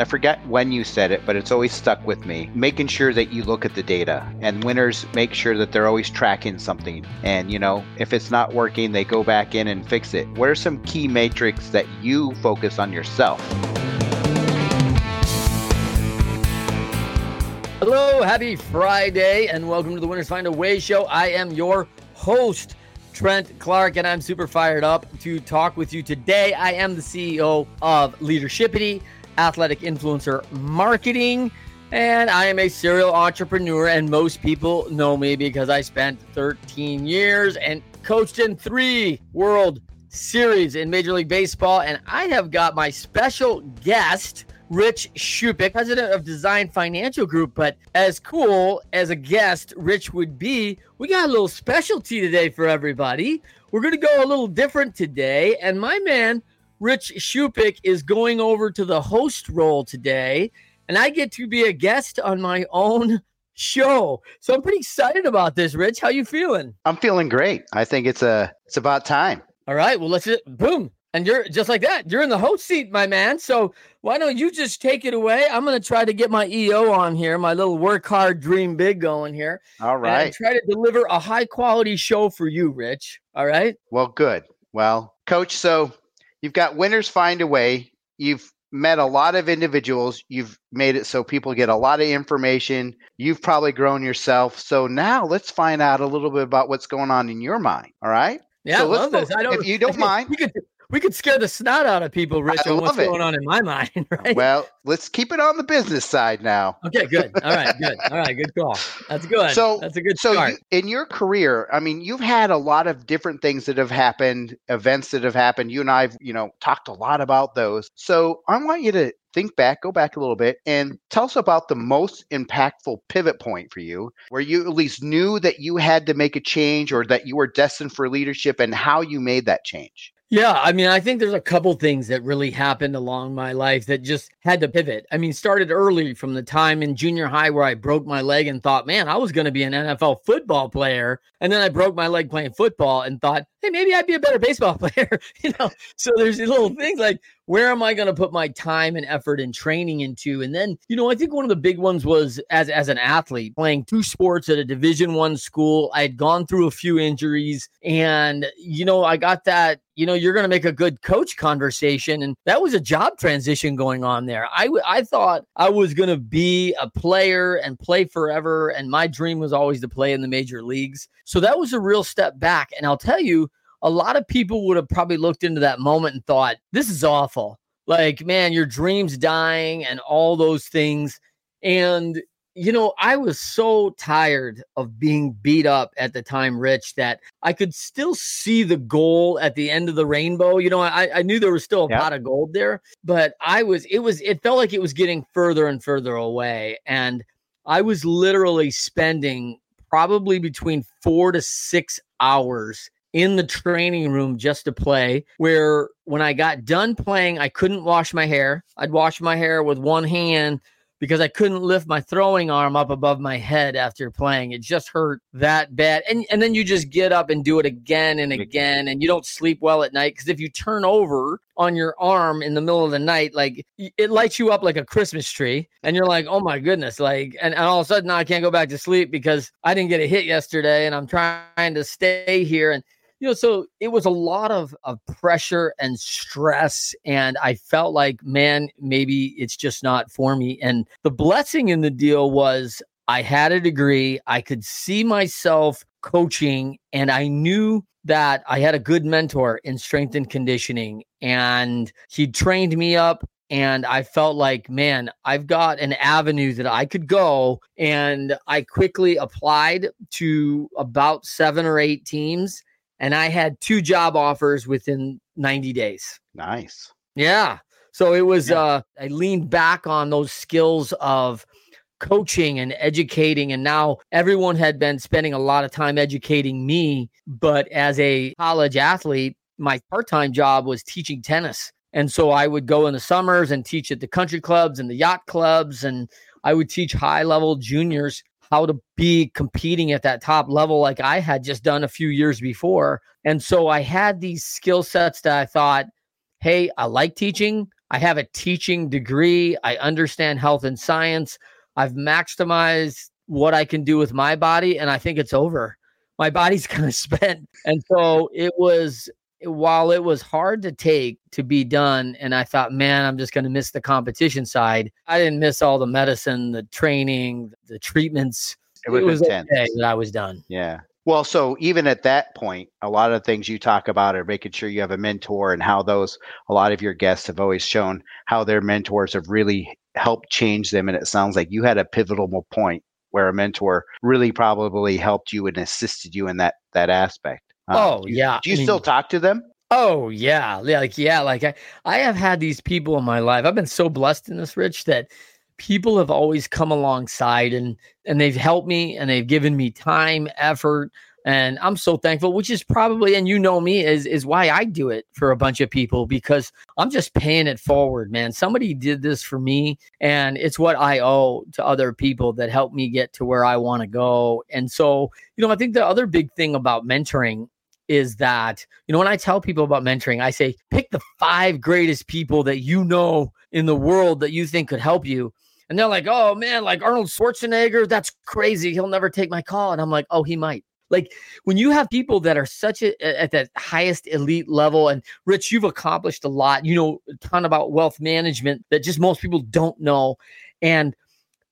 I forget when you said it, but it's always stuck with me. Making sure that you look at the data and winners make sure that they're always tracking something. And, you know, if it's not working, they go back in and fix it. What are some key metrics that you focus on yourself? Hello, happy Friday, and welcome to the Winners Find a Way show. I am your host, Trent Clark, and I'm super fired up to talk with you today. I am the CEO of Leadershipity, Athletic Influencer Marketing, and I am a serial entrepreneur. And most people know me because I spent 13 years and coached in three World Series in Major League Baseball. And I have got my special guest Rich Shupick, president of Design Financial Group. But as cool as a guest Rich would be, we got a little specialty today for everybody. We're going to go a little different today. And my man, Rich Shupick, is going over to the host role today. And I get to be a guest on my own show. So I'm pretty excited about this, Rich. How you feeling? I'm feeling great. I think it's a it's about time. All right. Well, let's just boom. And you're just like that. You're in the host seat, my man. So why don't you just take it away? I'm going to try to get my EO on here, my little work hard, dream big going here. All right. try to deliver a high quality show for you, Rich. All right. Well, good. Well, coach, so you've got winners find a way. You've met a lot of individuals. You've made it so people get a lot of information. You've probably grown yourself. So now let's find out a little bit about what's going on in your mind. All right. Yeah, so I love this. I don't, if you don't mind, we could we could scare the snot out of people, Rich, on what's it. going on in my mind, right? Well, let's keep it on the business side now. Okay, good. All right, good. All right, good call. That's good. So that's a good so start. You, in your career, I mean, you've had a lot of different things that have happened, events that have happened. You and I've, you know, talked a lot about those. So I want you to think back, go back a little bit, and tell us about the most impactful pivot point for you, where you at least knew that you had to make a change or that you were destined for leadership and how you made that change. Yeah, I mean, I think there's a couple things that really happened along my life that just had to pivot. I mean, started early from the time in junior high where I broke my leg and thought, man, I was going to be an NFL football player. And then I broke my leg playing football and thought, hey, maybe I'd be a better baseball player. you know, so there's these little things like, where am I going to put my time and effort and training into? And then, you know, I think one of the big ones was as as an athlete playing two sports at a Division One school. I had gone through a few injuries, and you know, I got that. You know, you're going to make a good coach conversation, and that was a job transition going on there. I I thought I was going to be a player and play forever, and my dream was always to play in the major leagues. So that was a real step back. And I'll tell you, a lot of people would have probably looked into that moment and thought, this is awful. Like, man, your dreams dying and all those things. And, you know, I was so tired of being beat up at the time, Rich, that I could still see the goal at the end of the rainbow. You know, I, I knew there was still a yep. pot of gold there, but I was, it was, it felt like it was getting further and further away. And I was literally spending probably between four to six hours in the training room just to play. Where when I got done playing, I couldn't wash my hair. I'd wash my hair with one hand because I couldn't lift my throwing arm up above my head after playing. It just hurt that bad. And and then you just get up and do it again and again and you don't sleep well at night because if you turn over on your arm in the middle of the night, like it lights you up like a Christmas tree and you're like, "Oh my goodness." Like and, and all of a sudden now I can't go back to sleep because I didn't get a hit yesterday and I'm trying to stay here and you know, so it was a lot of, of pressure and stress. And I felt like, man, maybe it's just not for me. And the blessing in the deal was I had a degree, I could see myself coaching, and I knew that I had a good mentor in strength and conditioning. And he trained me up and I felt like, man, I've got an avenue that I could go. And I quickly applied to about seven or eight teams and I had two job offers within 90 days. Nice. Yeah. So it was yeah. uh I leaned back on those skills of coaching and educating and now everyone had been spending a lot of time educating me, but as a college athlete, my part-time job was teaching tennis. And so I would go in the summers and teach at the country clubs and the yacht clubs and I would teach high level juniors how to be competing at that top level like I had just done a few years before. And so I had these skill sets that I thought, hey, I like teaching. I have a teaching degree. I understand health and science. I've maximized what I can do with my body, and I think it's over. My body's kind of spent. And so it was, while it was hard to take to be done, and I thought, man, I'm just going to miss the competition side, I didn't miss all the medicine, the training, the treatments. It was, it was intense. Okay that I was done. Yeah. Well, so even at that point, a lot of things you talk about are making sure you have a mentor and how those, a lot of your guests have always shown how their mentors have really helped change them. And it sounds like you had a pivotal point where a mentor really probably helped you and assisted you in that, that aspect. Um, oh, do you, yeah. Do you I still mean, talk to them? Oh yeah, like yeah, like I, I have had these people in my life. I've been so blessed in this, Rich, that people have always come alongside and and they've helped me and they've given me time effort and i'm so thankful which is probably and you know me is is why i do it for a bunch of people because i'm just paying it forward man somebody did this for me and it's what i owe to other people that helped me get to where i want to go and so you know i think the other big thing about mentoring is that you know when i tell people about mentoring i say pick the five greatest people that you know in the world that you think could help you and they're like, oh man, like Arnold Schwarzenegger, that's crazy. He'll never take my call. And I'm like, oh, he might. Like when you have people that are such a at that highest elite level, and Rich, you've accomplished a lot. You know a ton about wealth management that just most people don't know. And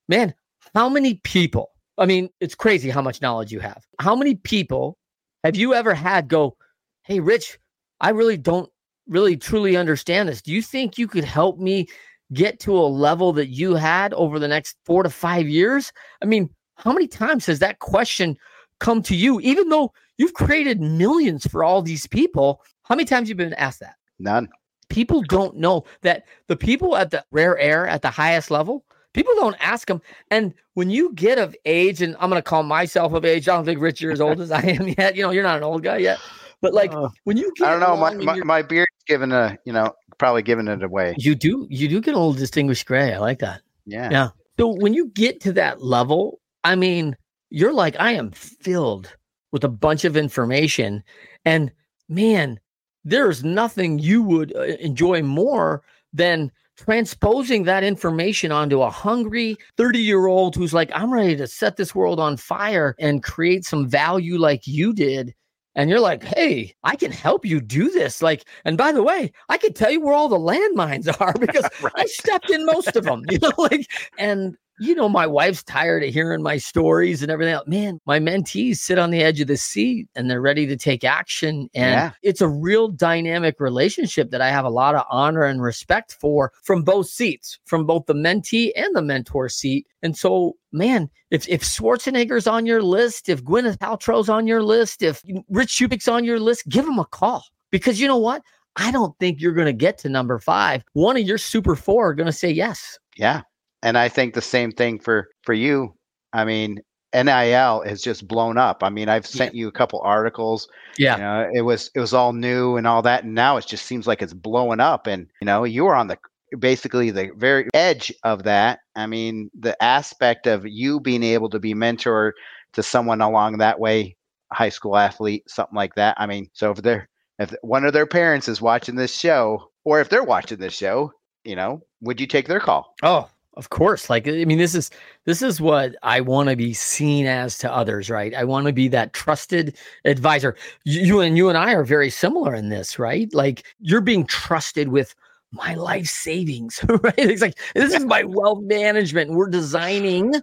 man, how many people? I mean, it's crazy how much knowledge you have. How many people have you ever had go, Hey, Rich, I really don't really truly understand this. Do you think you could help me get to a level that you had over the next four to five years? I mean, how many times has that question come to you, even though you've created millions for all these people? How many times have you been asked that? None. People don't know that the people at the rare air at the highest level, people don't ask them. And when you get of age, and I'm going to call myself of age, I don't think Rich, you're as old as I am yet. You know, you're not an old guy yet. But like uh, when you I don't know, my, my, my beard's given a, you know, probably giving it away. You do you do get a little distinguished gray. I like that. Yeah. Yeah. So when you get to that level, I mean, you're like, I am filled with a bunch of information. And man, there's nothing you would uh, enjoy more than transposing that information onto a hungry 30 year old who's like, I'm ready to set this world on fire and create some value like you did and you're like, hey, I can help you do this. Like, and by the way, I can tell you where all the landmines are because right. I stepped in most of them, you know, like, and you know, my wife's tired of hearing my stories and everything else. Man, my mentees sit on the edge of the seat and they're ready to take action. And yeah. it's a real dynamic relationship that I have a lot of honor and respect for from both seats, from both the mentee and the mentor seat. And so, man, if, if Schwarzenegger's on your list, if Gwyneth Paltrow's on your list, if Rich Shupick's on your list, give him a call. Because you know what? I don't think you're going to get to number five. One of your super four are going to say yes. Yeah and I think the same thing for for you. I mean, NIL has just blown up. I mean, I've sent yeah. you a couple articles. Yeah, you know, it was it was all new and all that, and now it just seems like it's blowing up. And you know, you were on the basically the very edge of that. I mean, the aspect of you being able to be mentor to someone along that way, high school athlete, something like that. I mean, so if they're if one of their parents is watching this show, or if they're watching this show, you know, would you take their call? Oh, of course. Like I mean this is this is what I want to be seen as to others, right? I want to be that trusted advisor. You and you and I are very similar in this, right? Like you're being trusted with my life savings, right? It's like this is my wealth management. We're designing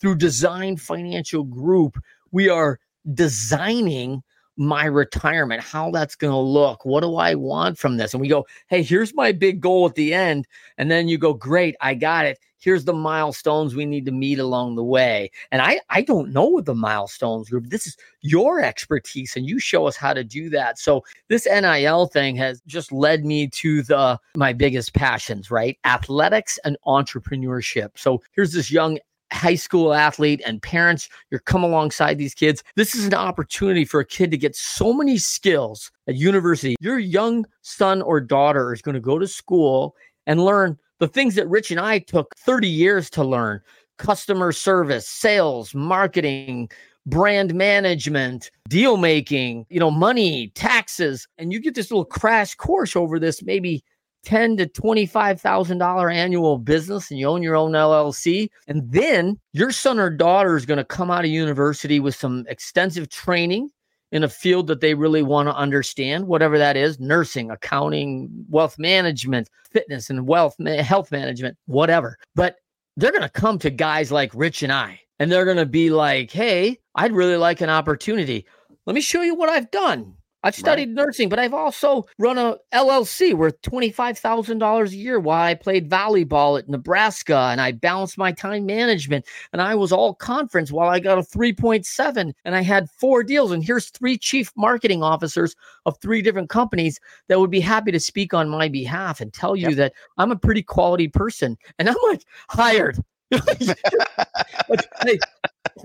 through Design Financial Group. We are designing my retirement, how that's going to look. What do I want from this? And we go, hey, here's my big goal at the end. And then you go, great, I got it. Here's the milestones we need to meet along the way. And I, I don't know the milestones group. This is your expertise, and you show us how to do that. So this NIL thing has just led me to the my biggest passions, right? Athletics and entrepreneurship. So here's this young high school athlete and parents, you're come alongside these kids. This is an opportunity for a kid to get so many skills at university. Your young son or daughter is going to go to school and learn the things that Rich and I took 30 years to learn customer service, sales, marketing, brand management, deal making, you know, money, taxes. And you get this little crash course over this maybe ten to twenty five thousand dollar annual business and you own your own LLC, and then your son or daughter is going to come out of university with some extensive training in a field that they really want to understand, whatever that is nursing, accounting, wealth management, fitness and wealth, health management, whatever. But they're going to come to guys like Rich and I, and they're going to be like, hey, I'd really like an opportunity. Let me show you what I've done. I've studied right. nursing, but I've also run a LLC worth $25,000 a year while I played volleyball at Nebraska and I balanced my time management and I was all conference while I got a 3.7 and I had four deals and here's three chief marketing officers of three different companies that would be happy to speak on my behalf and tell you yep. that I'm a pretty quality person and I'm like hired. hey,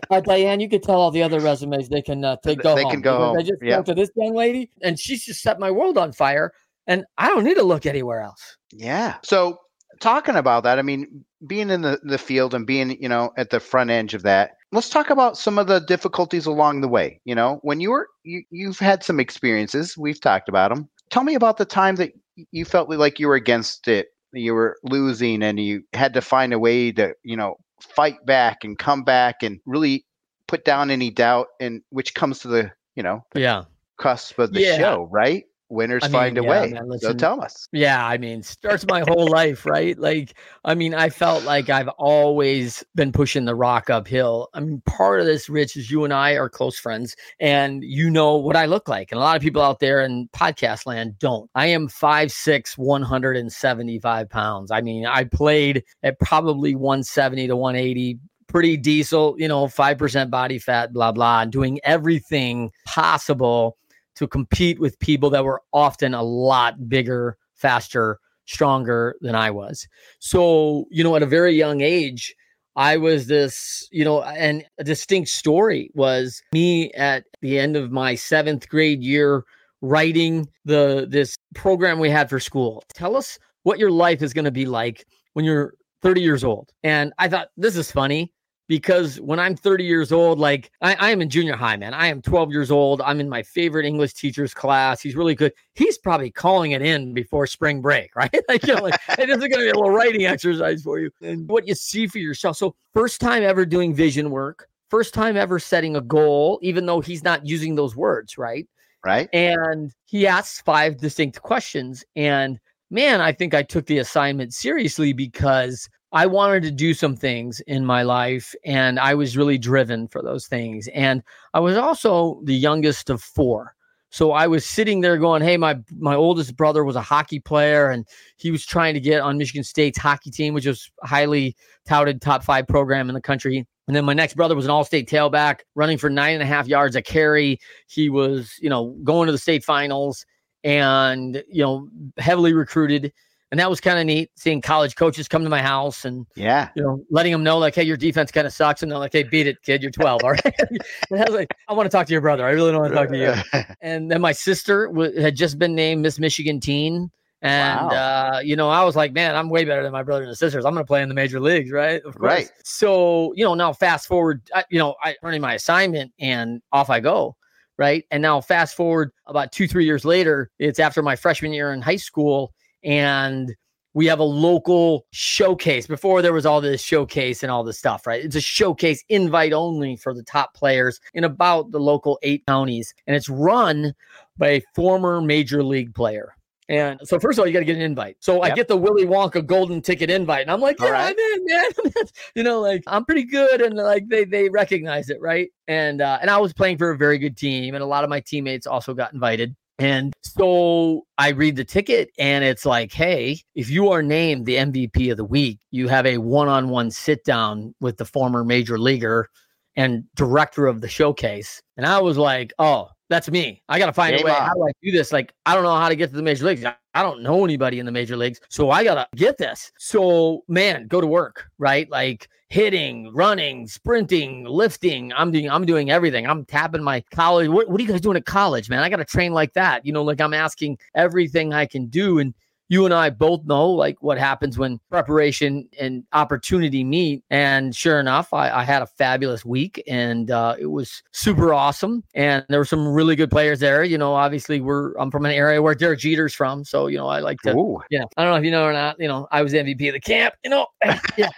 uh, Diane, you can tell all the other resumes they can uh, take go they home. can go home. I just yeah. to this young lady, and she's just set my world on fire, and I don't need to look anywhere else. Yeah. So talking about that, I mean, being in the, the field and being, you know, at the front edge of that, let's talk about some of the difficulties along the way. You know, when you were you, you've had some experiences, we've talked about them. Tell me about the time that you felt like you were against it, you were losing, and you had to find a way to, you know, fight back and come back and really put down any doubt and which comes to the you know the yeah cusp of the yeah. show right winners I mean, find a yeah, way. man, listen, so tell us. Yeah i mean starts my whole life right? Like i mean i felt like i've always been pushing the rock uphill. I mean part of this rich is you and i are close friends and you know what i look like and a lot of people out there in podcast land don't. I am 5'6 175 pounds. I mean i played at probably 170 to 180 pretty diesel, you know, 5% body fat, blah, blah, and doing everything possible to compete with people that were often a lot bigger, faster, stronger than I was. So, you know, at a very young age, I was this, you know, and a distinct story was me at the end of my seventh grade year writing the this program we had for school. Tell us what your life is going to be like when you're 30 years old. And I thought this is funny because when I'm 30 years old, like I, I, am in junior high, man. I am 12 years old. I'm in my favorite English teacher's class. He's really good. He's probably calling it in before spring break, right? like, you know, like, hey, this is going to be a little writing exercise for you and what you see for yourself. So, first time ever doing vision work, first time ever setting a goal, even though he's not using those words, right? Right. And he asks five distinct questions. And man, I think I took the assignment seriously because I wanted to do some things in my life and I was really driven for those things. And I was also the youngest of four. So I was sitting there going, "Hey, my my oldest brother was a hockey player and he was trying to get on Michigan State's hockey team, which was highly touted top 5 program in the country." And then my next brother was an all-state tailback, running for nine and a half yards a carry. He was, you know, going to the state finals and you know heavily recruited and that was kind of neat seeing college coaches come to my house and yeah you know letting them know like hey your defense kind of sucks and they're like hey beat it kid you're 12 all right and I was like I want to talk to your brother I really don't want to talk to you and then my sister w- had just been named Miss Michigan Teen and wow. uh, you know, I was like, man, I'm way better than my brothers and sisters. I'm going to play in the major leagues, right? Of course. Right. So you know, now fast forward, I, you know, I turn in my assignment and off I go, right? And now fast forward about two, three years later, it's after my freshman year in high school, and we have a local showcase. Before there was all this showcase and all this stuff, right? It's a showcase invite only for the top players in about the local eight counties. And it's run by a former major league player. And so, first of all, you got to get an invite. So yep. I get the Willy Wonka golden ticket invite, and I'm like, "Yeah, right. I'm in, man." you know, like I'm pretty good, and like they they recognize it, right? And uh, and I was playing for a very good team, and a lot of my teammates also got invited. And so I read the ticket and it's like, hey, if you are named the MVP of the week, you have a one on one sit down with the former major leaguer and director of the showcase. And I was like, oh, that's me. I got to find Game a way. On. How do I do this? Like, I don't know how to get to the major leagues. I don't know anybody in the major leagues. So I got to get this. So, man, go to work, right? Like hitting, running, sprinting, lifting. I'm doing I'm doing everything. I'm tapping my college. What, what are you guys doing at college, man? I got to train like that. You know, like I'm asking everything I can do and you and I both know like what happens when preparation and opportunity meet. And sure enough, I, I had a fabulous week and uh, it was super awesome. And there were some really good players there. You know, obviously we're I'm from an area where Derek Jeter's from, so you know I like to. Ooh. Yeah, I don't know if you know or not. You know, I was MVP of the camp. You know, yeah.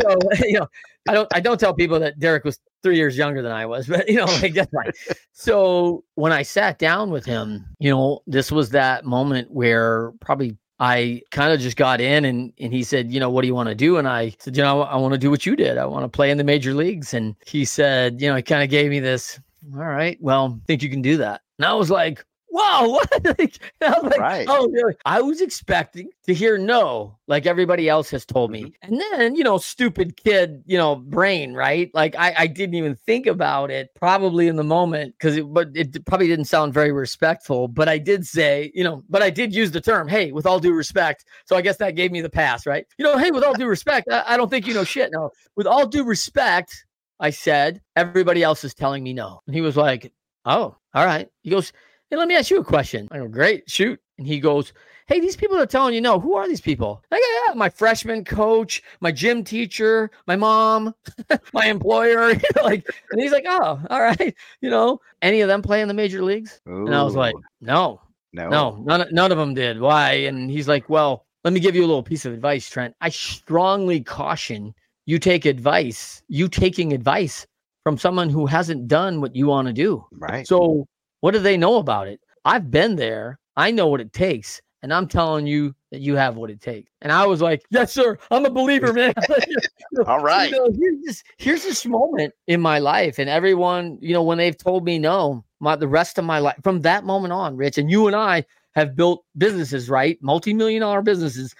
so you know, I don't I don't tell people that Derek was three years younger than I was, but you know, like that's fine. so when I sat down with him, you know, this was that moment where probably I kind of just got in and and he said, you know, what do you want to do? And I said, you know, I want to do what you did. I want to play in the major leagues. And he said, you know, he kind of gave me this, all right, well, think you can do that. And I was like, whoa, what? like, like, right. oh, really? I was expecting to hear no, like everybody else has told me. Mm-hmm. And then, you know, stupid kid, you know, brain, right? Like I, I didn't even think about it probably in the moment because it, but it probably didn't sound very respectful. But I did say, you know, but I did use the term, hey, with all due respect. So I guess that gave me the pass, right? You know, hey, with all due respect, I, I don't think you know shit. No, with all due respect, I said, everybody else is telling me no. And he was like, oh, all right. He goes, Hey, let me ask you a question. I go, great, shoot. And he goes, Hey, these people are telling you no. Who are these people? I go, yeah, my freshman coach, my gym teacher, my mom, my employer. like, and he's like, Oh, all right. You know, any of them play in the major leagues? Ooh. And I was like, No, no, no, none, none of them did. Why? And he's like, Well, let me give you a little piece of advice, Trent. I strongly caution you take advice, you taking advice from someone who hasn't done what you want to do. Right. So what do they know about it? I've been there. I know what it takes. And I'm telling you that you have what it takes. And I was like, yes, sir. I'm a believer, man. All right. You know, here's, this, here's this moment in my life. And everyone, you know, when they've told me no, my, the rest of my life, from that moment on, Rich, and you and I have built businesses, right? Multi million dollar businesses.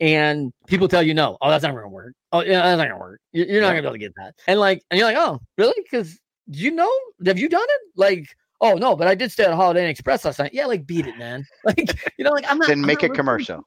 And people tell you no. Oh, that's not going to work. Oh, yeah, that's not going to work. You're not going to be able to get that. And like, and you're like, oh, really? Because you know, have you done it? Like, oh no, but I did stay at Holiday Inn Express last night. Yeah, like beat it, man. Like you know, like I'm not. Then make a commercial.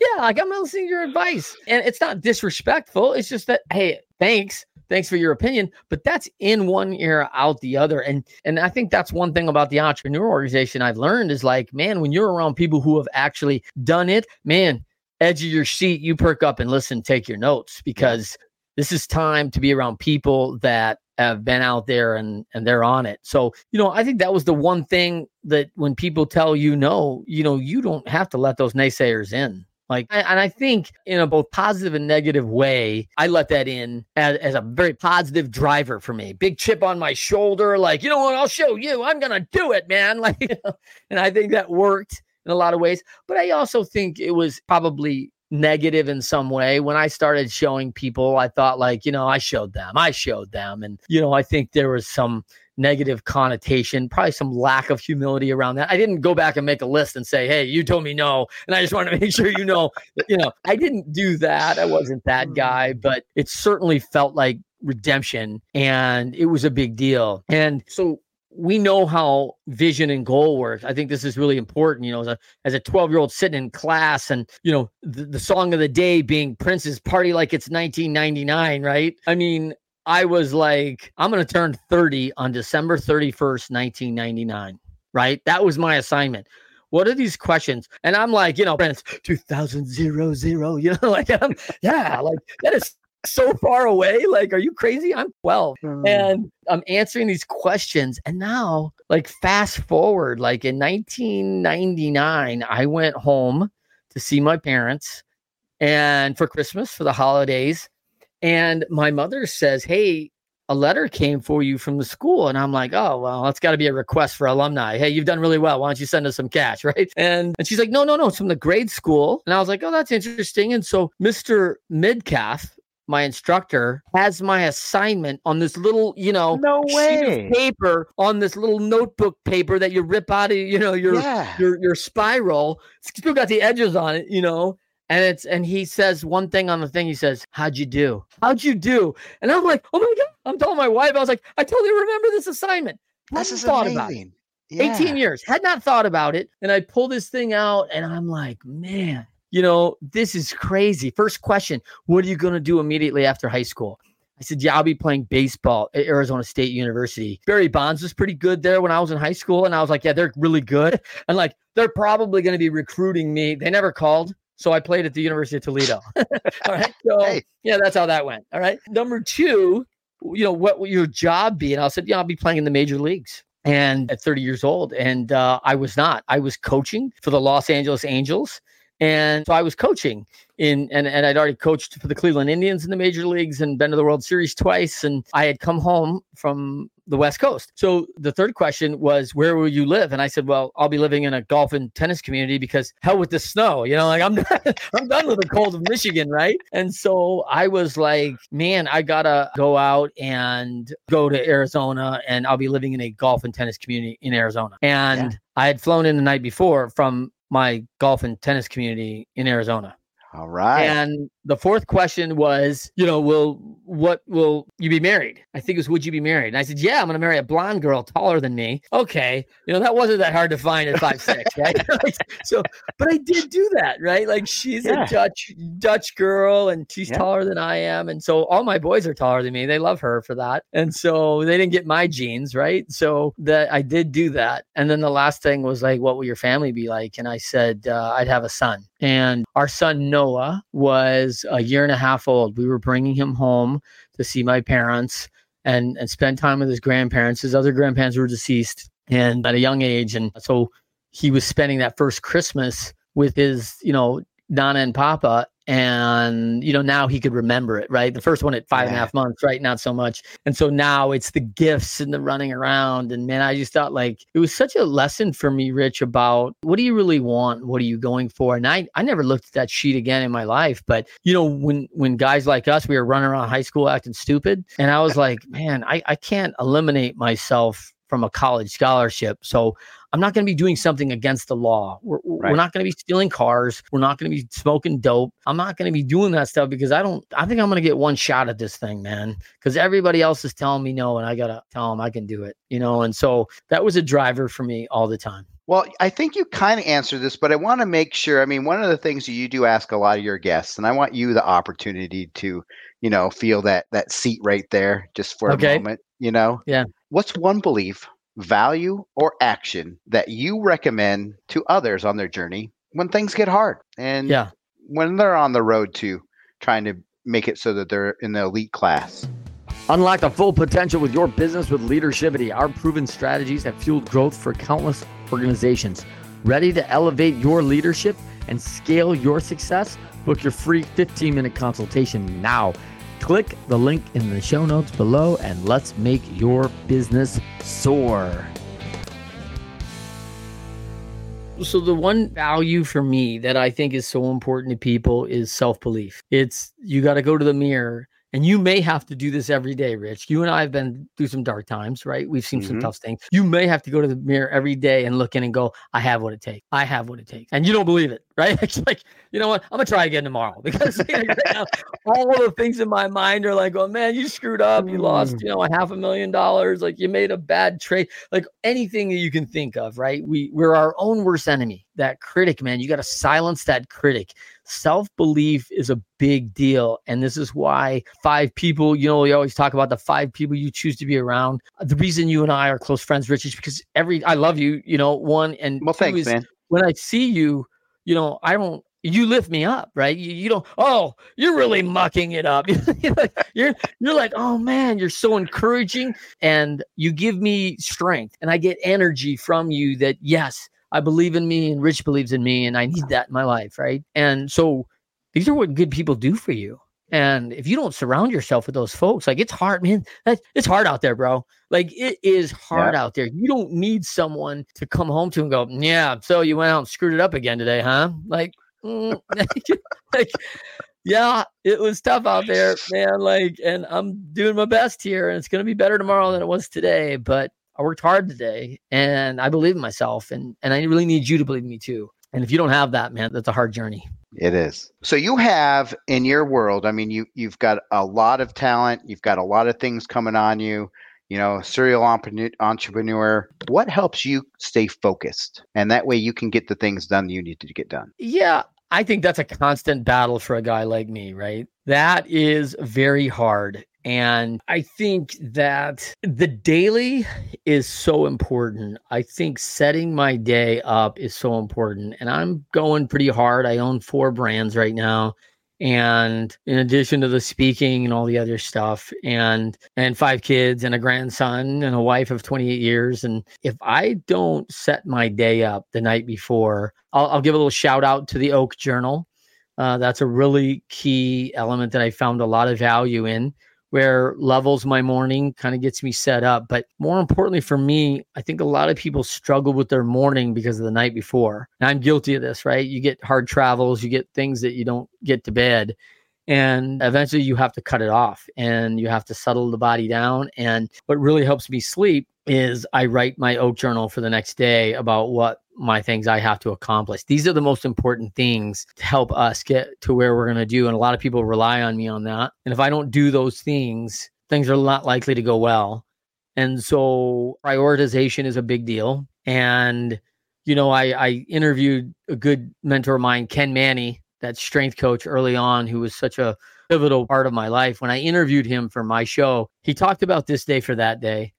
yeah, like I'm not listening to your advice, and it's not disrespectful. It's just that hey, thanks, thanks for your opinion, but that's in one ear out the other, and and I think that's one thing about the entrepreneur organization I've learned is like, man, when you're around people who have actually done it, man, edge of your seat, you perk up and listen, take your notes because. This is time to be around people that have been out there and and they're on it. So, you know, I think that was the one thing that when people tell you no, you know, you don't have to let those naysayers in. Like, and I think in a both positive and negative way, I let that in as, as a very positive driver for me. Big chip on my shoulder, like, you know what, I'll show you. I'm gonna do it, man. Like, you know, and I think that worked in a lot of ways. But I also think it was probably negative in some way. When I started showing people, I thought like, you know, I showed them, I showed them. And, you know, I think there was some negative connotation, probably some lack of humility around that. I didn't go back and make a list and say, hey, you told me no. And I just want to make sure you know, you know, I didn't do that. I wasn't that mm. guy, but it certainly felt like redemption and it was a big deal. And so we know how vision and goal works. I think this is really important. You know, as a as a 12 year old sitting in class and you know the, the song of the day being Prince's "Party Like It's 1999," right? I mean, I was like, I'm going to turn 30 on December 31st, 1999. Right? That was my assignment. What are these questions? And I'm like, you know, Prince 2000 zero zero. You know, like, yeah, like that is so far away. Like, are you crazy? I'm 12 mm. and I'm answering these questions. And now, like, fast forward, like in 1999, I went home to see my parents and for Christmas, for the holidays. And my mother says, Hey, a letter came for you from the school. And I'm like, oh, well, that's got to be a request for alumni. Hey, you've done really well. Why don't you send us some cash? Right. And, and she's like, no, no, no, it's from the grade school. And I was like, oh, that's interesting. And so Mr. Midcalf, my instructor has my assignment on this little, you know, no way paper on this little notebook paper that you rip out of, you know, your yeah. your your spiral. It's still got the edges on it, you know. And it's and he says one thing on the thing. He says, "How'd you do? How'd you do?" And I'm like, "Oh my god!" I'm telling my wife, I was like, "I totally remember this assignment." This is thought amazing. about it. Yeah. 18 years had not thought about it, and I pull this thing out, and I'm like, "Man, you know, this is crazy. First question What are you going to do immediately after high school? I said, Yeah, I'll be playing baseball at Arizona State University. Barry Bonds was pretty good there when I was in high school. And I was like, Yeah, they're really good. And like, they're probably going to be recruiting me. They never called. So I played at the University of Toledo. all right. So hey. yeah, that's how that went. All right. Number two, you know, what will your job be? And I said, yeah, I'll be playing in the major leagues and at 30 years old and uh, i was not i was coaching for the los angeles angels and so I was coaching in, and, and I'd already coached for the Cleveland Indians in the major leagues and been to the World Series twice. And I had come home from the West Coast. So the third question was, where will you live? And I said, well, I'll be living in a golf and tennis community because hell with the snow, you know, like I'm done, I'm done with the cold of Michigan, right? And so I was like, man, I gotta go out and go to Arizona, and I'll be living in a golf and tennis community in Arizona. And yeah. I had flown in the night before from my golf and tennis community in Arizona. All right. And the fourth question was, you know, will what will you be married? I think it was would you be married? And I said, Yeah, I'm gonna marry a blonde girl taller than me. Okay. You know, that wasn't that hard to find at five six, right? so but I did do that, right? Like she's yeah. a Dutch Dutch girl and she's yeah. taller than I am. And so all my boys are taller than me. They love her for that. And so they didn't get my genes, right? So that I did do that. And then the last thing was like, what will your family be like? And I said, uh, I'd have a son. And our son Noah was a year and a half old. We were bringing him home to see my parents and and spend time with his grandparents. His other grandparents were deceased and at a young age, and so he was spending that first Christmas with his, you know, Nana and Papa, and you know now he could remember it right? The first one at five yeah. and a half months right? Not so much. And so now it's the gifts and the running around. And man i just thought like it was such a lesson for me rich about what do you really want? What are you going for? And i i never looked at that sheet again in my life. But you know when when guys like us we were running around high school acting stupid. And i was like man i i can't eliminate myself from a college scholarship so I'm not going to be doing something against the law. We're, right. we're not going to be stealing cars. We're not going to be smoking dope. I'm not going to be doing that stuff because I don't, I think I'm going to get one shot at this thing, man. Because everybody else is telling me no, and I got to tell them I can do it, you know? And so that was a driver for me all the time. Well, I think you kind of answered this, but I want to make sure. I mean, one of the things you do ask a lot of your guests, and I want you the opportunity to, you know, feel that that seat right there just for okay. a moment. You know, yeah. What's one belief value, or action that you recommend to others on their journey when things get hard and yeah. when they're on the road to trying to make it so that they're in the elite class? Unlock the full potential with your business with Leadershipity. Our proven strategies have fueled growth for countless organizations. Ready to elevate your leadership and scale your success? Book your free 15 minute consultation now Click the link in the show notes below and let's make your business soar. So, the one value for me that I think is so important to people is self belief. It's you got to go to the mirror and you may have to do this every day, Rich. You and I have been through some dark times, right? We've seen mm-hmm. some tough things. You may have to go to the mirror every day and look in and go, I have what it takes. I have what it takes. And you don't believe it, right? It's like, you know what? I'm going to try again tomorrow because right now, all the things in my mind are like, oh man, you screwed up. You lost, mm. you know, a half a million dollars. Like you made a bad trade. Like anything that you can think of, right? We, we're our own worst enemy. That critic, man, you got to silence that critic self belief is a big deal. And this is why five people, you know, we always talk about the five people you choose to be around. The reason you and I are close friends, Rich, is because every, I love you, you know, one and well, thanks, man. when I see you, you know, I don't, you lift me up, right? You, you don't, oh, you're really mucking it up. you're, you're like, oh man, you're so encouraging and you give me strength and I get energy from you that, yes, I believe in me and Rich believes in me and I need that in my life, right? And so these are what good people do for you. And if you don't surround yourself with those folks, like it's hard, man. It's hard out there, bro. Like it is hard yeah. out there. You don't need someone to come home to and go, yeah. So you went out and screwed it up again today, huh? Like, mm, like, yeah, it was tough out there, man. Like, and I'm doing my best here, and it's gonna be better tomorrow than it was today. But I worked hard today and I believe in myself and and I really need you to believe in me too. And if you don't have that, man, that's a hard journey. It is. So you have in your world, I mean, you you've got a lot of talent, you've got a lot of things coming on you, you know, serial entrepreneur. What helps you stay focused? And that way you can get the things done you need to get done. Yeah, I think that's a constant battle for a guy like me, right? That is very hard. And I think that the daily is so important. I think setting my day up is so important. And I'm going pretty hard. I own four brands right now and in addition to the speaking and all the other stuff and and five kids and a grandson and a wife of 28 years and if i don't set my day up the night before i'll, I'll give a little shout out to the oak journal uh, that's a really key element that i found a lot of value in where levels my morning kind of gets me set up. But more importantly for me, I think a lot of people struggle with their morning because of the night before. And I'm guilty of this, right? You get hard travels, you get things that you don't get to bed. And eventually you have to cut it off and you have to settle the body down. And what really helps me sleep is I write my oak journal for the next day about what my things I have to accomplish. These are the most important things to help us get to where we're going to do. And a lot of people rely on me on that. And if I don't do those things, things are not likely to go well. And so prioritization is a big deal. And, you know, I, I interviewed a good mentor of mine, Ken Manny, that strength coach early on, who was such a pivotal part of my life. When I interviewed him for my show, he talked about this day for that day.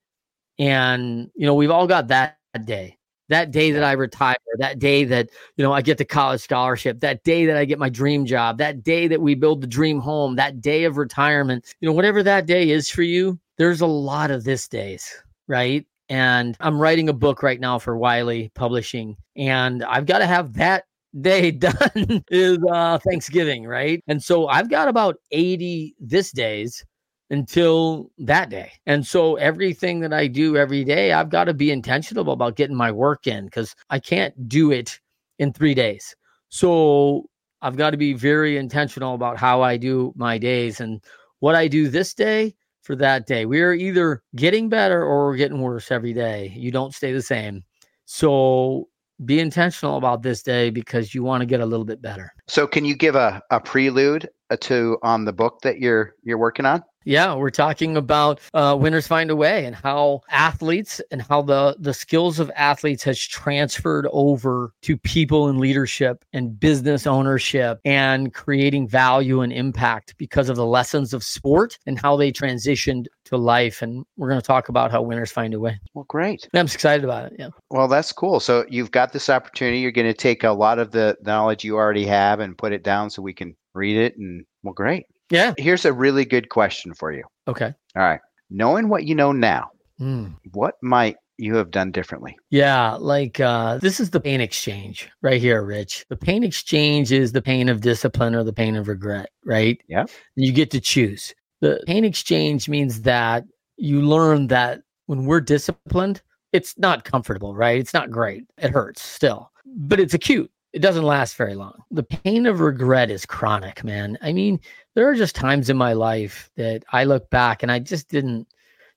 And, you know, we've all got that day that day that I retire, that day that, you know, I get the college scholarship, that day that I get my dream job, that day that we build the dream home, that day of retirement, you know, whatever that day is for you, there's a lot of this days, right? And I'm writing a book right now for Wiley Publishing, and I've got to have that day done is uh, Thanksgiving, right? And so I've got about 80 this days until that day. And so everything that I do every day, I've got to be intentional about getting my work in because I can't do it in three days. So I've got to be very intentional about how I do my days and what I do this day for that day. We're either getting better or we're getting worse every day. You don't stay the same. So be intentional about this day because you want to get a little bit better. So can you give a, a prelude uh, to on the book that you're you're working on? Yeah, we're talking about uh, winners find a way and how athletes and how the the skills of athletes has transferred over to people in leadership and business ownership and creating value and impact because of the lessons of sport and how they transitioned to life. And we're going to talk about how winners find a way. Well, great. I'm excited about it. Yeah. Well, that's cool. So you've got this opportunity. You're going to take a lot of the knowledge you already have and put it down so we can read it. And well, great. Yeah. Here's a really good question for you. Okay. All right. Knowing what you know now, Mm. what might you have done differently? Yeah, like uh, this is the pain exchange right here, Rich. The pain exchange is the pain of discipline or the pain of regret, right? Yeah. You get to choose. The pain exchange means that you learn that when we're disciplined, it's not comfortable, right? It's not great. It hurts still, but it's acute. It doesn't last very long. The pain of regret is chronic, man. I mean, there are just times in my life that I look back and I just didn't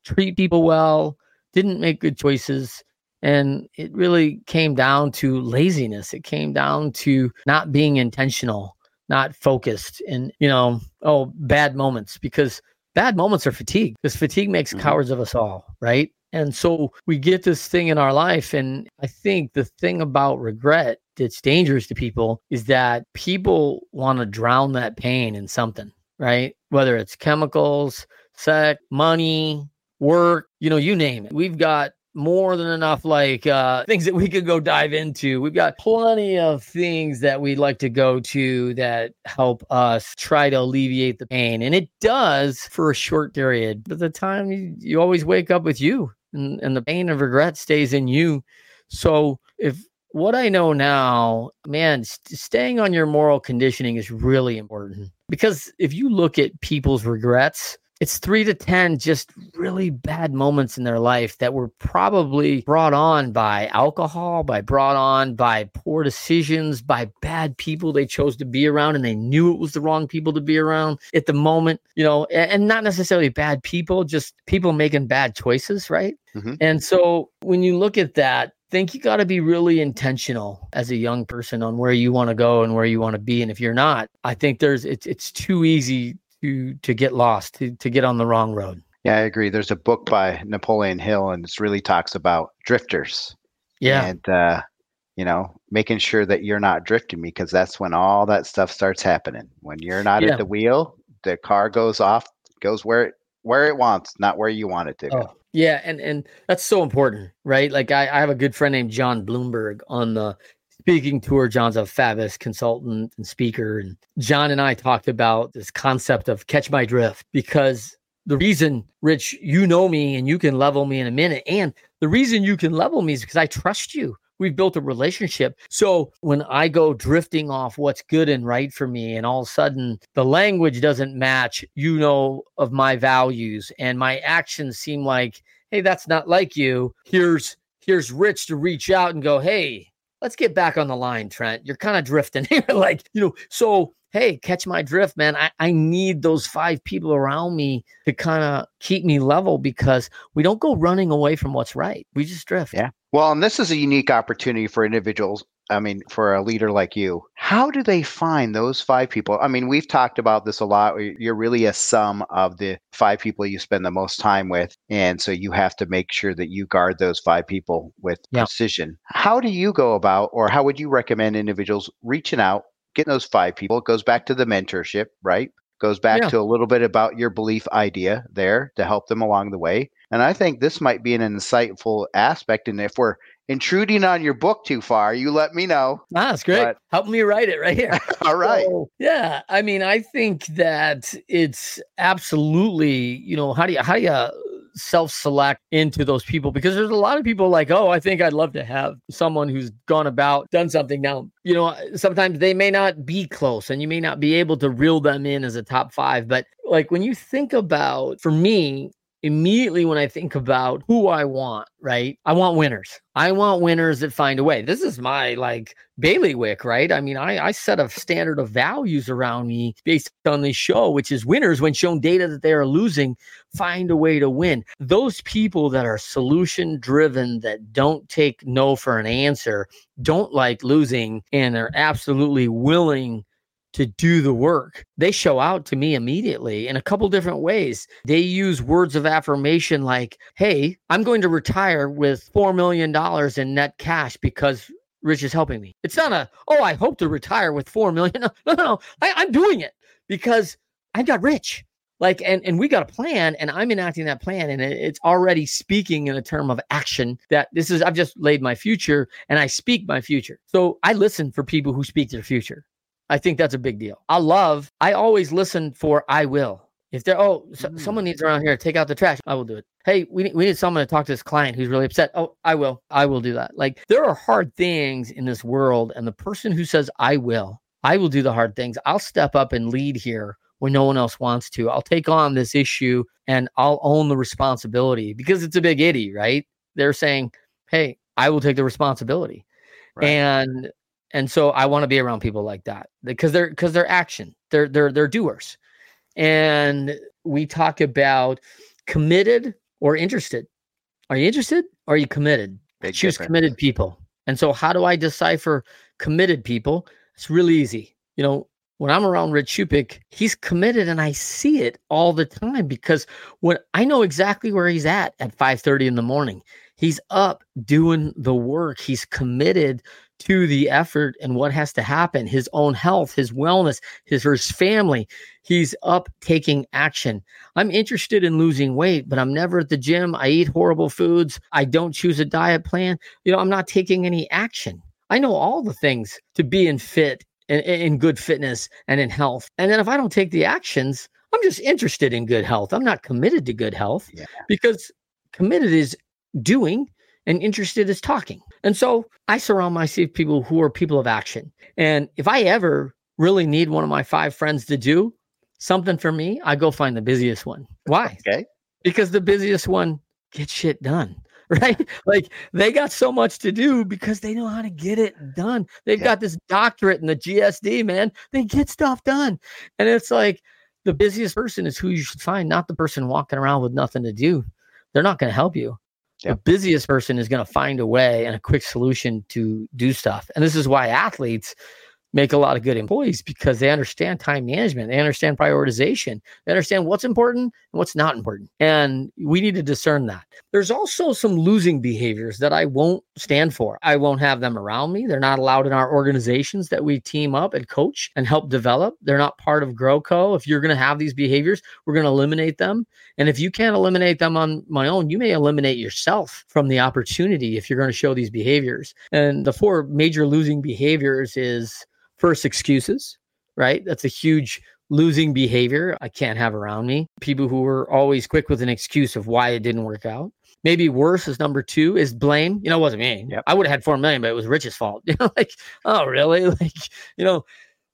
treat people well, didn't make good choices. And it really came down to laziness. It came down to not being intentional, not focused, and, you know, oh, bad moments because bad moments are fatigue because fatigue makes Mhm. cowards of us all, right? And so we get this thing in our life. And I think the thing about regret that's dangerous to people is that people want to drown that pain in something, right? Whether it's chemicals, sex, money, work, you know, you name it. We've got more than enough like uh things that we could go dive into. We've got plenty of things that we'd like to go to that help us try to alleviate the pain. And it does for a short period. But the time you, you always wake up with you and, and the pain of regret stays in you. So if what I know now, man, st- staying on your moral conditioning is really important because if you look at people's regrets, it's three to 10 just really bad moments in their life that were probably brought on by alcohol, by brought on by poor decisions, by bad people they chose to be around and they knew it was the wrong people to be around at the moment, you know, and, not necessarily bad people, just people making bad choices, right? Mhm. And so when you look at that, think you got to be really intentional as a young person on where you want to go and where you want to be and if you're not i think there's it's it's too easy to to get lost to, to get on the wrong road Yeah, I agree. There's a book by Napoleon Hill, and it really talks about drifters. yeah And, uh, you know, making sure that you're not drifting because that's when all that stuff starts happening. When you're not Yeah. at the wheel, the car goes off, goes where it where it wants, not where you want it to go. Oh, yeah, and and that's so important, right? Like I, I have a good friend named John Bloomberg on the speaking tour. John's a fabulous consultant and speaker, and John and I talked about this concept of catch my drift because the reason, Rich, you know me and you can level me in a minute, and the reason you can level me is because I trust you we've built a relationship. So when I go drifting off what's good and right for me, and all of a sudden the language doesn't match, you know, of my values, and my actions seem like, hey, that's not like you. Here's here's Rich to reach out and go, hey, let's get back on the line, Trent. You're kind of drifting here. like, you know, so hey, catch my drift, man. I, I need those five people around me to kind of keep me level because we don't go running away from what's right. We just drift. Yeah. Well, and this is a unique opportunity for individuals. I mean, for a leader like you, how do they find those five people? I mean, we've talked about this a lot. You're really a sum of the five people you spend the most time with. And so you have to make sure that you guard those five people with precision. How do you go about, or how would you recommend individuals reaching out, getting those five people. It goes back to the mentorship, right? Goes back yeah. to a little bit about your belief idea there to help them along the way. And I think this might be an insightful aspect. And if we're intruding on your book too far, you let me know. Ah, that's great. But... Help me write it right here. All right. So, yeah. I mean, I think that it's absolutely, you know, how do you how do you self select into those people because there's a lot of people like, oh, I think I'd love to have someone who's gone about, done something. Now, you know, sometimes they may not be close and you may not be able to reel them in as a top five. But like when you think about, for me, immediately when I think about who I want, right? I want winners. I want winners that find a way. This is my like bailiwick, right? I mean, I, I set a standard of values around me based on this show, which is winners, when shown data that they are losing, find a way to win. Those people that are solution driven, that don't take no for an answer, don't like losing, and are absolutely willing to do the work. They show out to me immediately in a couple different ways. They use words of affirmation like, Hey, I'm going to retire with $4 million in net cash because Rich is helping me. It's not a, oh, I hope to retire with $4 million. No, no, no. I, I'm doing it because I got rich. Like, and, and we got a plan and I'm enacting that plan and it, it's already speaking in a term of action that this is, I've just laid my future and I speak my future. So I listen for people who speak their future. I think that's a big deal. I love, I always listen for I will. If there, oh, so, mm. someone needs around here to take out the trash, I will do it. Hey, we, we need someone to talk to this client who's really upset. Oh, I will. I will do that. Like there are hard things in this world. And the person who says, I will, I will do the hard things. I'll step up and lead here when no one else wants to. I'll take on this issue and I'll own the responsibility because it's a big itty, right? They're saying, hey, I will take the responsibility. Right. And and so I want to be around people like that because they're because they're action. They're they're they're doers. And we talk about committed or interested. Are you interested or are you committed? Big Choose difference. committed people. And so how do I decipher committed people? It's really easy. You know, when I'm around Rich Shupick, he's committed and I see it all the time because when I know exactly where he's at at 5:30 in the morning. He's up doing the work. He's committed to the effort and what has to happen his own health his wellness his his family. He's up taking action. I'm interested in losing weight but i'm never at the gym. I eat horrible foods. I don't choose a diet plan. You know i'm not taking any action. I know all the things to be in fit in, in good fitness and in health. And then if i don't take the actions i'm just interested in good health. I'm not committed to good health yeah. because committed is doing and interested is talking and so I surround myself with people who are people of action. And if I ever really need one of my five friends to do something for me, I go find the busiest one. Why? Okay. Because the busiest one gets shit done. Right? Like they got so much to do because they know how to get it done. They've yeah. got this doctorate in the GSD, man. They get stuff done. And it's like the busiest person is who you should find, not the person walking around with nothing to do. They're not going to help you the busiest person is going to find a way and a quick solution to do stuff. And this is why athletes, make a lot of good employees because they understand time management, they understand prioritization, they understand what's important and what's not important. And we need to discern that. There's also some losing behaviors that I won't stand for. I won't have them around me. They're not allowed in our organizations that we team up and coach and help develop. They're not part of GrowCo. If you're going to have these behaviors, we're going to eliminate them. And if you can't eliminate them on my own, you may eliminate yourself from the opportunity if you're going to show these behaviors. And the four major losing behaviors is first excuses, right? That's a huge losing behavior I can't have around me. People who are always quick with an excuse of why it didn't work out. Maybe worse is number two is blame. You know, it wasn't me. Yep. I would have had four million, but it was Rich's fault. You know, like, oh really? Like, you know,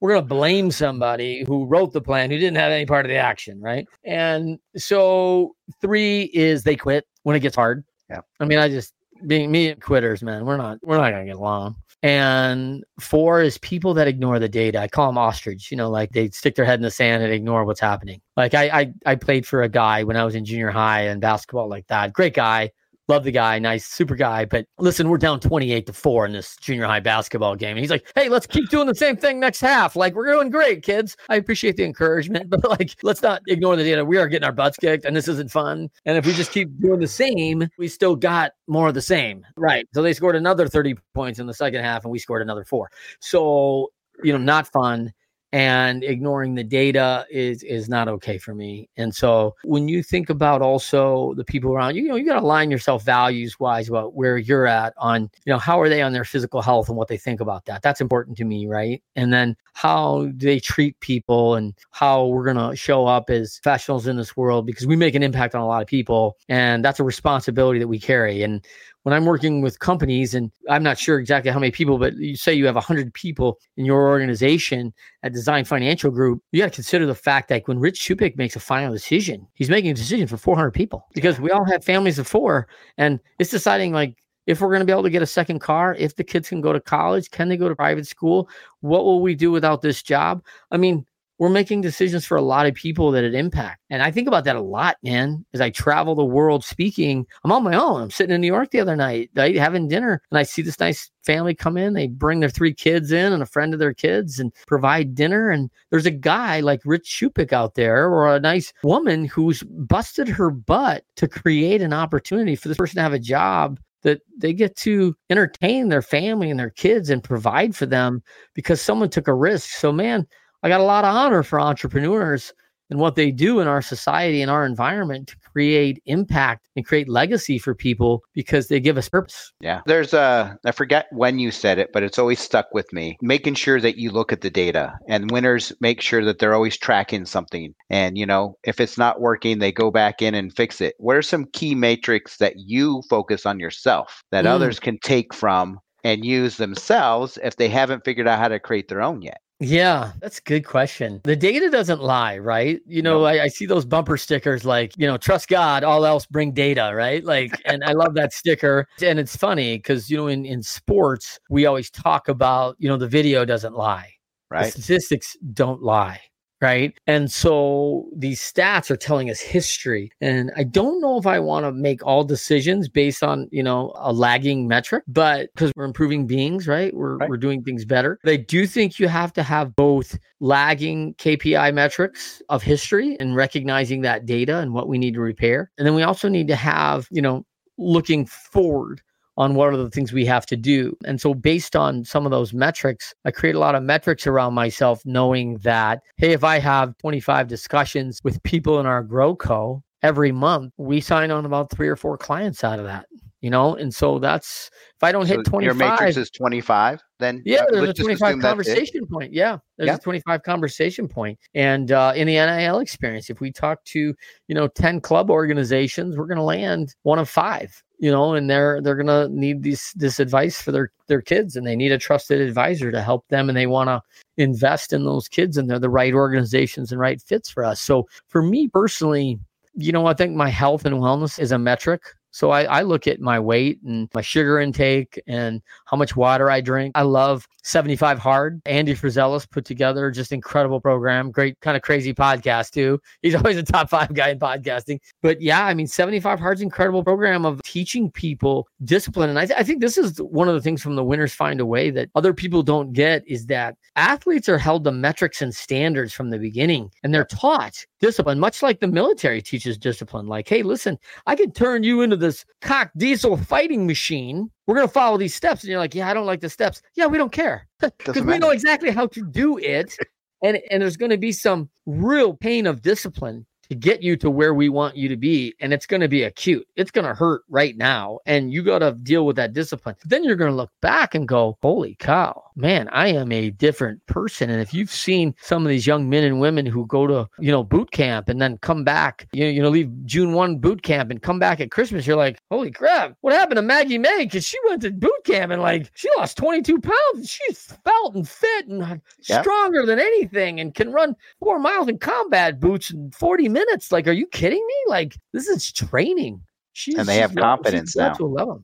we're going to blame somebody who wrote the plan who didn't have any part of the action, right? And so three is they quit when it gets hard. Yeah. I mean, I just being me and quitters, man. We're not we're not gonna get along. And four is people that ignore the data. I call them ostrich, you know, like they stick their head in the sand and ignore what's happening. Like I, I, I played for a guy when I was in junior high and basketball like that. Great guy, Love the guy, nice, super guy. But listen, we're down 28 to four in this junior high basketball game. And he's like, hey, let's keep doing the same thing next half. Like, we're doing great, kids. I appreciate the encouragement, but like, let's not ignore the data. We are getting our butts kicked and this isn't fun. And if we just keep doing the same, we still got more of the same. Right. So they scored another 30 points in the second half and we scored another four. So, you know, not fun and ignoring the data is is not okay for me. And so when you think about also the people around you you know you got to align yourself values wise about where you're at on you know how are they on their physical health and what they think about that. That's important to me right? And then how do they treat people and how we're to show up as professionals in this world because we make an impact on a lot of people and that's a responsibility that we carry. And when I'm working with companies, and I'm not sure exactly how many people, but you say you have 100 people in your organization at Design Financial Group, you got to consider the fact that when Rich Shupick makes a final decision, he's making a decision for 400 people because we all have families of four, and it's deciding like if we're going to be able to get a second car, if the kids can go to college, can they go to private school? What will we do without this job? I mean, we're making decisions for a lot of people that it impact. And I think about that a lot, man. As I travel the world speaking, I'm on my own. I'm sitting in New York the other night, right, having dinner, and I see this nice family come in. They bring their three kids in and a friend of their kids and provide dinner. And there's a guy like Rich Shupick out there, or a nice woman who's busted her butt to create an opportunity for this person to have a job that they get to entertain their family and their kids and provide for them because someone took a risk. So, man, I got a lot of honor for entrepreneurs and what they do in our society and our environment to create impact and create legacy for people because they give us purpose. Yeah. There's a, I forget when you said it, but it's always stuck with me. Making sure that you look at the data and winners make sure that they're always tracking something. And, you know, if it's not working, they go back in and fix it. What are some key metrics that you focus on yourself that mm. others can take from and use themselves if they haven't figured out how to create their own yet? Yeah, that's a good question. The data doesn't lie, right? You know, I, I, see those bumper stickers like, you know, trust God, all else bring data, right? Like, and I love that sticker. And it's funny because, you know, in, in sports, we always talk about, you know, the video doesn't lie. Right. The statistics don't lie right? And so these stats are telling us history. And I don't know if I want to make all decisions based on, you know, a lagging metric, but because we're improving beings, right? We're, right. we're doing things better. But I do think you have to have both lagging KPI metrics of history and recognizing that data and what we need to repair. And then we also need to have, you know, looking forward on what are the things we have to do. And so, based on some of those metrics, I create a lot of metrics around myself, knowing that, hey, if I have 25 discussions with people in our GrowCo every month, we sign on about three or four clients out of that. You know, and so that's if I don't so hit 25. Your matrix is 25, then yeah, there's a 25 conversation point. Yeah, there's yeah. a 25 conversation point. And uh, in the NIL experience, if we talk to, you know, 10 club organizations, we're going to land one of five you know, and they're they're gonna need these this advice for their their kids, and they need a trusted advisor to help them, and they want to invest in those kids, and they're the right organizations and right fits for us. So for me personally, you know, I think my health and wellness is a metric So I, I look at my weight and my sugar intake and how much water I drink. I love 75 Hard. Andy Frisella put together just incredible program. Great kind of crazy podcast too. He's always a top five guy in podcasting. But yeah, I mean, 75 Hard's incredible program of teaching people discipline. And I, th- I think this is one of the things from the winners find a way that other people don't get is that athletes are held to metrics and standards from the beginning and they're taught discipline, much like the military teaches discipline. Like, hey, listen, I can turn you into this cock diesel fighting machine. We're going to follow these steps. And you're like, yeah, I don't like the steps. Yeah, we don't care because we know exactly how to do it. And, and there's going to be some real pain of discipline to get you to where we want you to be. And it's going to be acute. It's going to hurt right now. And you got to deal with that discipline. But then you're going to look back and go, holy cow, man, I am a different person. And if you've seen some of these young men and women who go to, you know, boot camp and then come back, you know, you know, leave June 1 boot camp and come back at Christmas, you're like, holy crap, what happened to Maggie May? Because she went to boot camp and like she lost 22 pounds and she's felt and fit and yep. stronger than anything and can run four miles in combat boots in 40 minutes minutes. Like, are you kidding me? Like, this is training. She's, and they have confidence now.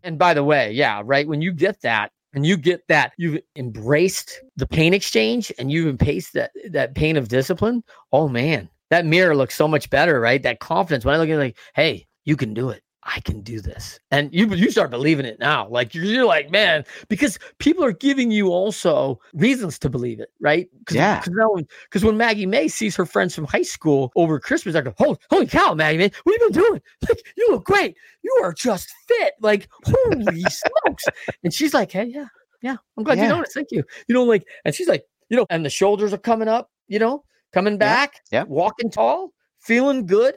And by the way, yeah, right. When you get that, and you get that you've embraced the pain exchange and you've embraced that that pain of discipline. Oh man, that mirror looks so much better, right? That confidence. When I look at it, like, hey, you can do it. I can do this. And you you start believing it now. Like you're, you're like, man, because people are giving you also reasons to believe it, right? Cause, yeah. Because when Maggie May sees her friends from high school over Christmas, I go, holy, holy cow, Maggie May, what have you been doing? Like, you look great. You are just fit. Like, holy smokes. And she's like, hey, yeah, yeah, I'm glad yeah. you noticed. Thank you. You know, like, and she's like, you know, and the shoulders are coming up, you know, coming back, yeah. walking tall, feeling good.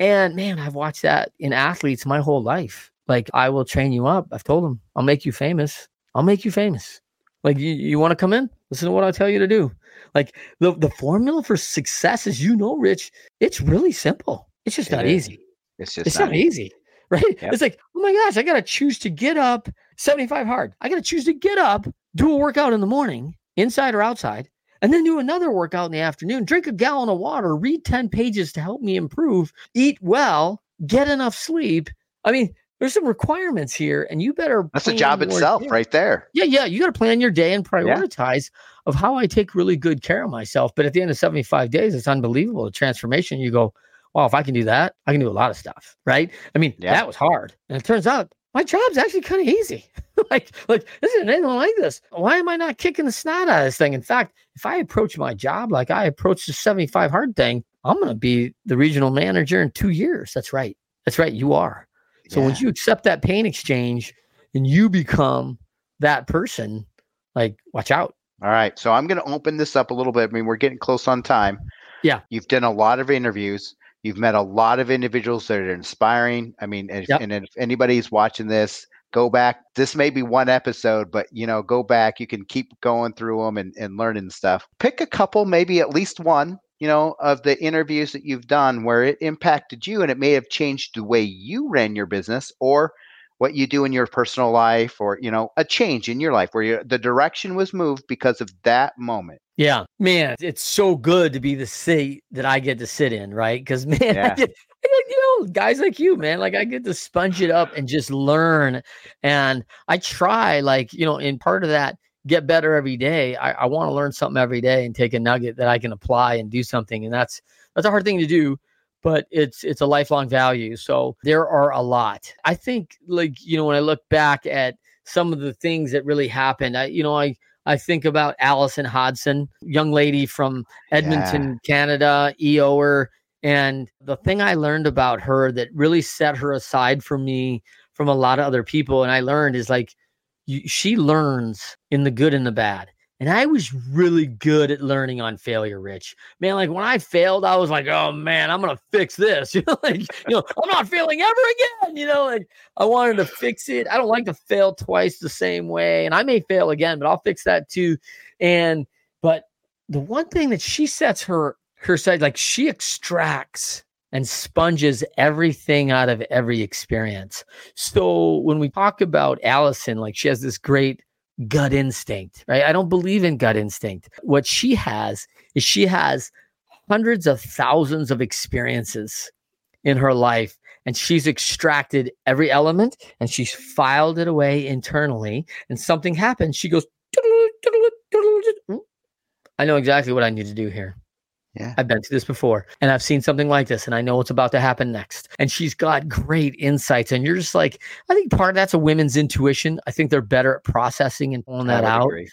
And man, I've watched that in athletes my whole life. Like, I will train you up. I've told them, I'll make you famous. I'll make you famous. Like, you, you want to come in? Listen to what I tell you to do. Like, the, the formula for success, as you know, Rich, it's really simple. It's just it not is. easy. It's just it's not, not easy. easy, right? Yep. It's like, oh my gosh, I got to choose to get up 75 hard. I got to choose to get up, do a workout in the morning, inside or outside, and then do another workout in the afternoon, drink a gallon of water, read 10 pages to help me improve, eat well, get enough sleep. I mean, there's some requirements here, and you better. That's the job itself, day. right there. Yeah, yeah. You got to plan your day and prioritize yeah. of how I take really good care of myself. But at the end of 75 days, it's unbelievable the transformation. You go, well, if I can do that, I can do a lot of stuff, right? I mean, yeah. that was hard, and it turns out my job's actually kind of easy. like, like this isn't anything like this. Why am I not kicking the snot out of this thing? In fact, if I approach my job like I approach the 75 hard thing, I'm going to be the regional manager in two years. That's right. That's right. You are. So yeah. once you accept that pain exchange and you become that person, like, watch out. All right. So I'm going to open this up a little bit. I mean, we're getting close on time. Yeah. You've done a lot of interviews. You've met a lot of individuals that are inspiring. I mean, if, yep. and if anybody's watching this, go back. This may be one episode, but you know, go back. You can keep going through them and, and learning stuff. Pick a couple, maybe at least one, you know, of the interviews that you've done where it impacted you and it may have changed the way you ran your business or what you do in your personal life or you know a change in your life where you, the direction was moved because of that moment. Yeah. Man it's so good to be the seat that i get to sit in right? Because man yeah. I get, I get, you know guys like you man like i get to sponge it up and just learn. And i try like you know in part of that get better every day i, I want to learn something every day and take a nugget that i can apply and do something and that's that's a hard thing to do but it's it's a lifelong value. So there are a lot. I think like you know when I look back at some of the things that really happened, I you know I I think about Allison Hodson, young lady from Edmonton, yeah. Canada, EOer. And the thing I learned about her that really set her aside from me from a lot of other people, and I learned is like you, she learns in the good and the bad. And I was really good at learning on failure, Rich. Man, like when I failed, I was like, oh man, I'm gonna fix this. You know, like, you know, I'm not failing ever again. You know, like I wanted to fix it. I don't like to fail twice the same way. And I may fail again, but I'll fix that too. And but the one thing that she sets her her side, like she extracts and sponges everything out of every experience. So when we talk about Allison, like she has this great gut instinct, right? I don't believe in gut instinct. What she has is she has hundreds of thousands of experiences in her life and she's extracted every element and she's filed it away internally and something happens she goes hmm? i know exactly what i need to do here Yeah. I've been through this before and I've seen something like this and I know what's about to happen next. And she's got great insights. And you're just like, I think part of that's a women's intuition. I think they're better at processing and pulling that out. agree.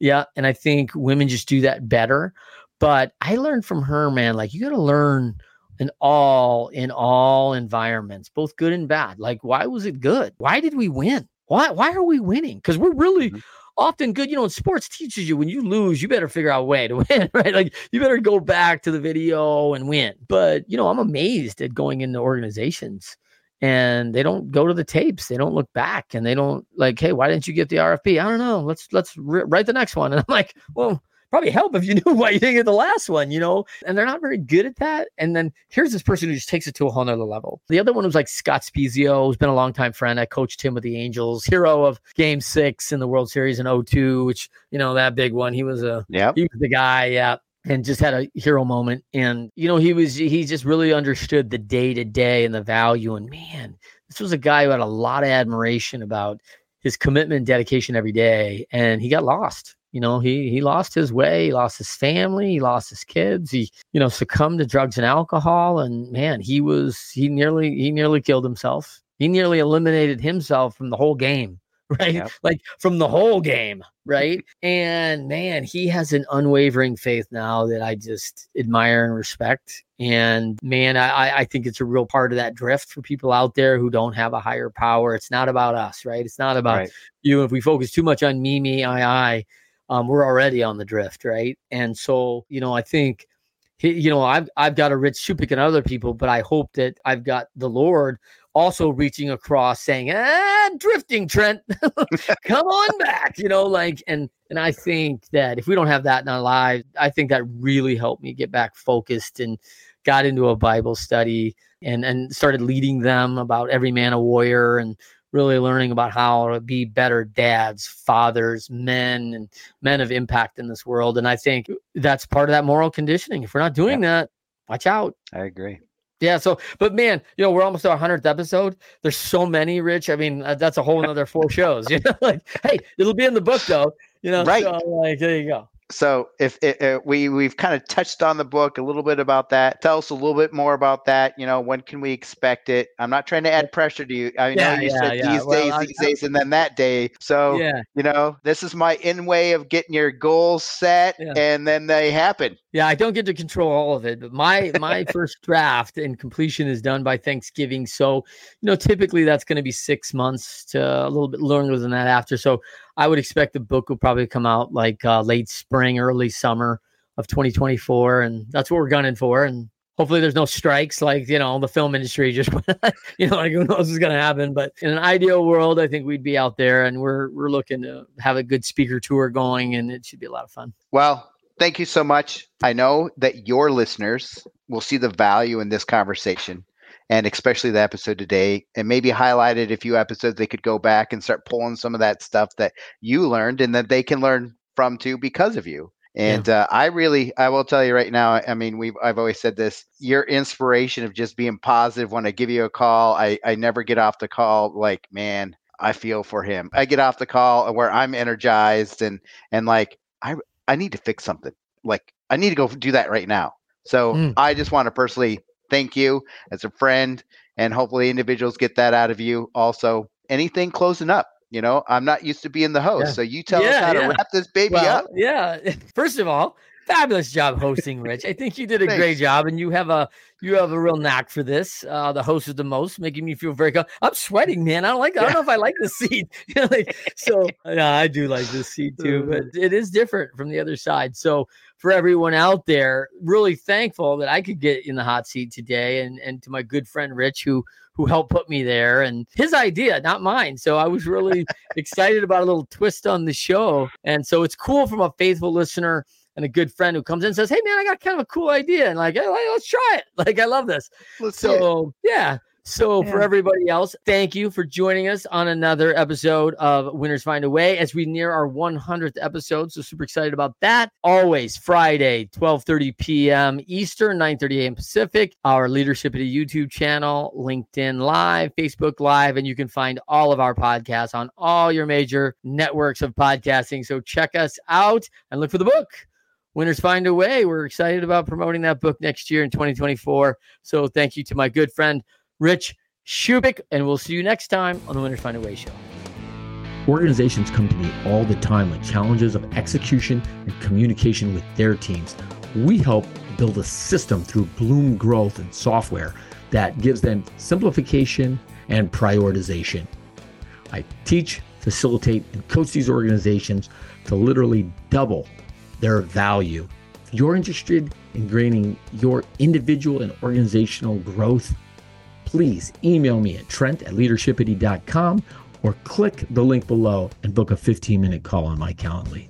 Yeah. And I think women just do that better. But I learned from her, man, like you got to learn in all, in all environments, both good and bad. Like, why was it good? Why did we win? Why, why are we winning? Because we're really Mhm. Often good. You know, sports teaches you when you lose, you better figure out a way to win, right? Like you better go back to the video and win. But, you know, I'm amazed at going into organizations and they don't go to the tapes they don't look back and they don't like hey why didn't you get the rfp i don't know let's let's ri- write the next one and i'm like well probably help if you knew why you didn't get the last one you know and they're not very good at that and then here's this person who just takes it to a whole nother level the other one was like scott spiezio who's been a longtime friend i coached him with the angels hero of game six in the world series in 02 which you know that big one he was a he was the guy, yeah. And just had a hero moment. And, you know, he was, he just really understood the day to day and the value. And man, this was a guy who had a lot of admiration about his commitment and dedication every day. And he got lost. You know, he he lost his way, he lost his family, he lost his kids, he, you know, succumbed to drugs and alcohol. And man, he was he nearly he nearly killed himself. He nearly eliminated himself from the whole game right? Yep. Like from the whole game, right? and man, he has an unwavering faith now that I just admire and respect. And man, I, I- think it's a real part of that drift for people out there who don't have a higher power. It's not about us, right? It's not about Right. you. If we focus too much on me, me, I, I, um, we're already on the drift, right? And so, you know, I think, you know, I've I've got a rich Shupick and other people, but I hope that I've got the Lord also reaching across, saying, "Ah, drifting, Trent, come on back," you know, like, and and I think that if we don't have that in our lives, I think that really helped me get back focused and got into a Bible study and and started leading them about every man a warrior and really learning about how to be better dads, fathers, men, and men of impact in this world. And I think that's part of that moral conditioning. If we're not doing that, watch out. I agree. Yeah. So, but man, you know, we're almost to our hundredth episode. There's so many, Rich. I mean, that's a whole another four shows. You know, like, hey, it'll be in the book though. You know, Right. So, like, there you go. So if it, we we've kind of touched on the book a little bit about that, tell us a little bit more about that. You know, when can we expect it? I'm not trying to add pressure to you. I Yeah, know you yeah, said yeah. these Well, days, I- these days, and then that day. So you know, this is my in way of getting your goals set, and then they happen. Yeah, I don't get to control all of it, but my my first draft and completion is done by Thanksgiving. So, you know, typically that's going to be six months to a little bit longer than that after. So, I would expect the book will probably come out like uh, late spring, early summer of 2024, and that's what we're gunning for. And hopefully, there's no strikes like you know the film industry just you know like who knows what's going to happen. But in an ideal world, I think we'd be out there, and we're we're looking to have a good speaker tour going, and it should be a lot of fun. Well, thank you so much. I know that your listeners will see the value in this conversation and especially the episode today and maybe highlighted a few episodes they could go back and start pulling some of that stuff that you learned and that they can learn from too because of you. And uh, I really, I will tell you right now. I mean, we've, I've always said this. Your inspiration of just being positive. When I give you a call, I, I never get off the call like, man, I feel for him. I get off the call where I'm energized and and like I I need to fix something. Like I need to go do that right now. So Mm. I just want to personally thank you as a friend, and hopefully individuals get that out of you. Also, anything closing up. You know, I'm not used to being the host, Yeah. so you tell us how yeah. to wrap this baby well, up. Yeah. First of all, fabulous job hosting, Rich. I think you did a great job, and you have a you have a real knack for this. Uh, the host is the most, making me feel very. Com- I'm sweating, man. I don't like. I don't know if I like the seat. You know, like, so yeah, I do like this seat too, but it is different from the other side. So for everyone out there, really thankful that I could get in the hot seat today, and and to my good friend Rich who who helped put me there and his idea, not mine. So I was really excited about a little twist on the show. And so it's cool from a faithful listener and a good friend who comes in and says, Hey man, I got kind of a cool idea. And like, hey, let's try it. Like, I love this. Let's see it. So yeah, So, for everybody else, thank you for joining us on another episode of Winners Find a Way as we near our 100th episode. So, super excited about that. Always Friday, 12:30 p.m. Eastern, 9:30 a.m. Pacific. Our Leadershipity YouTube channel, LinkedIn Live, Facebook Live, and you can find all of our podcasts on all your major networks of podcasting. So, check us out and look for the book. Winners Find a Way. We're excited about promoting that book next year in 2024. So, thank you to my good friend. Rich Shupick, and we'll see you next time on the Winners Find a Way show. Organizations come to me all the time with challenges of execution and communication with their teams. We help build a system through Bloom Growth and software that gives them simplification and prioritization. I teach, facilitate, and coach these organizations to literally double their value. If you're interested in gaining your individual and organizational growth, please email me at trent at leadershipity.com or click the link below and book a 15 minute call on my Calendly.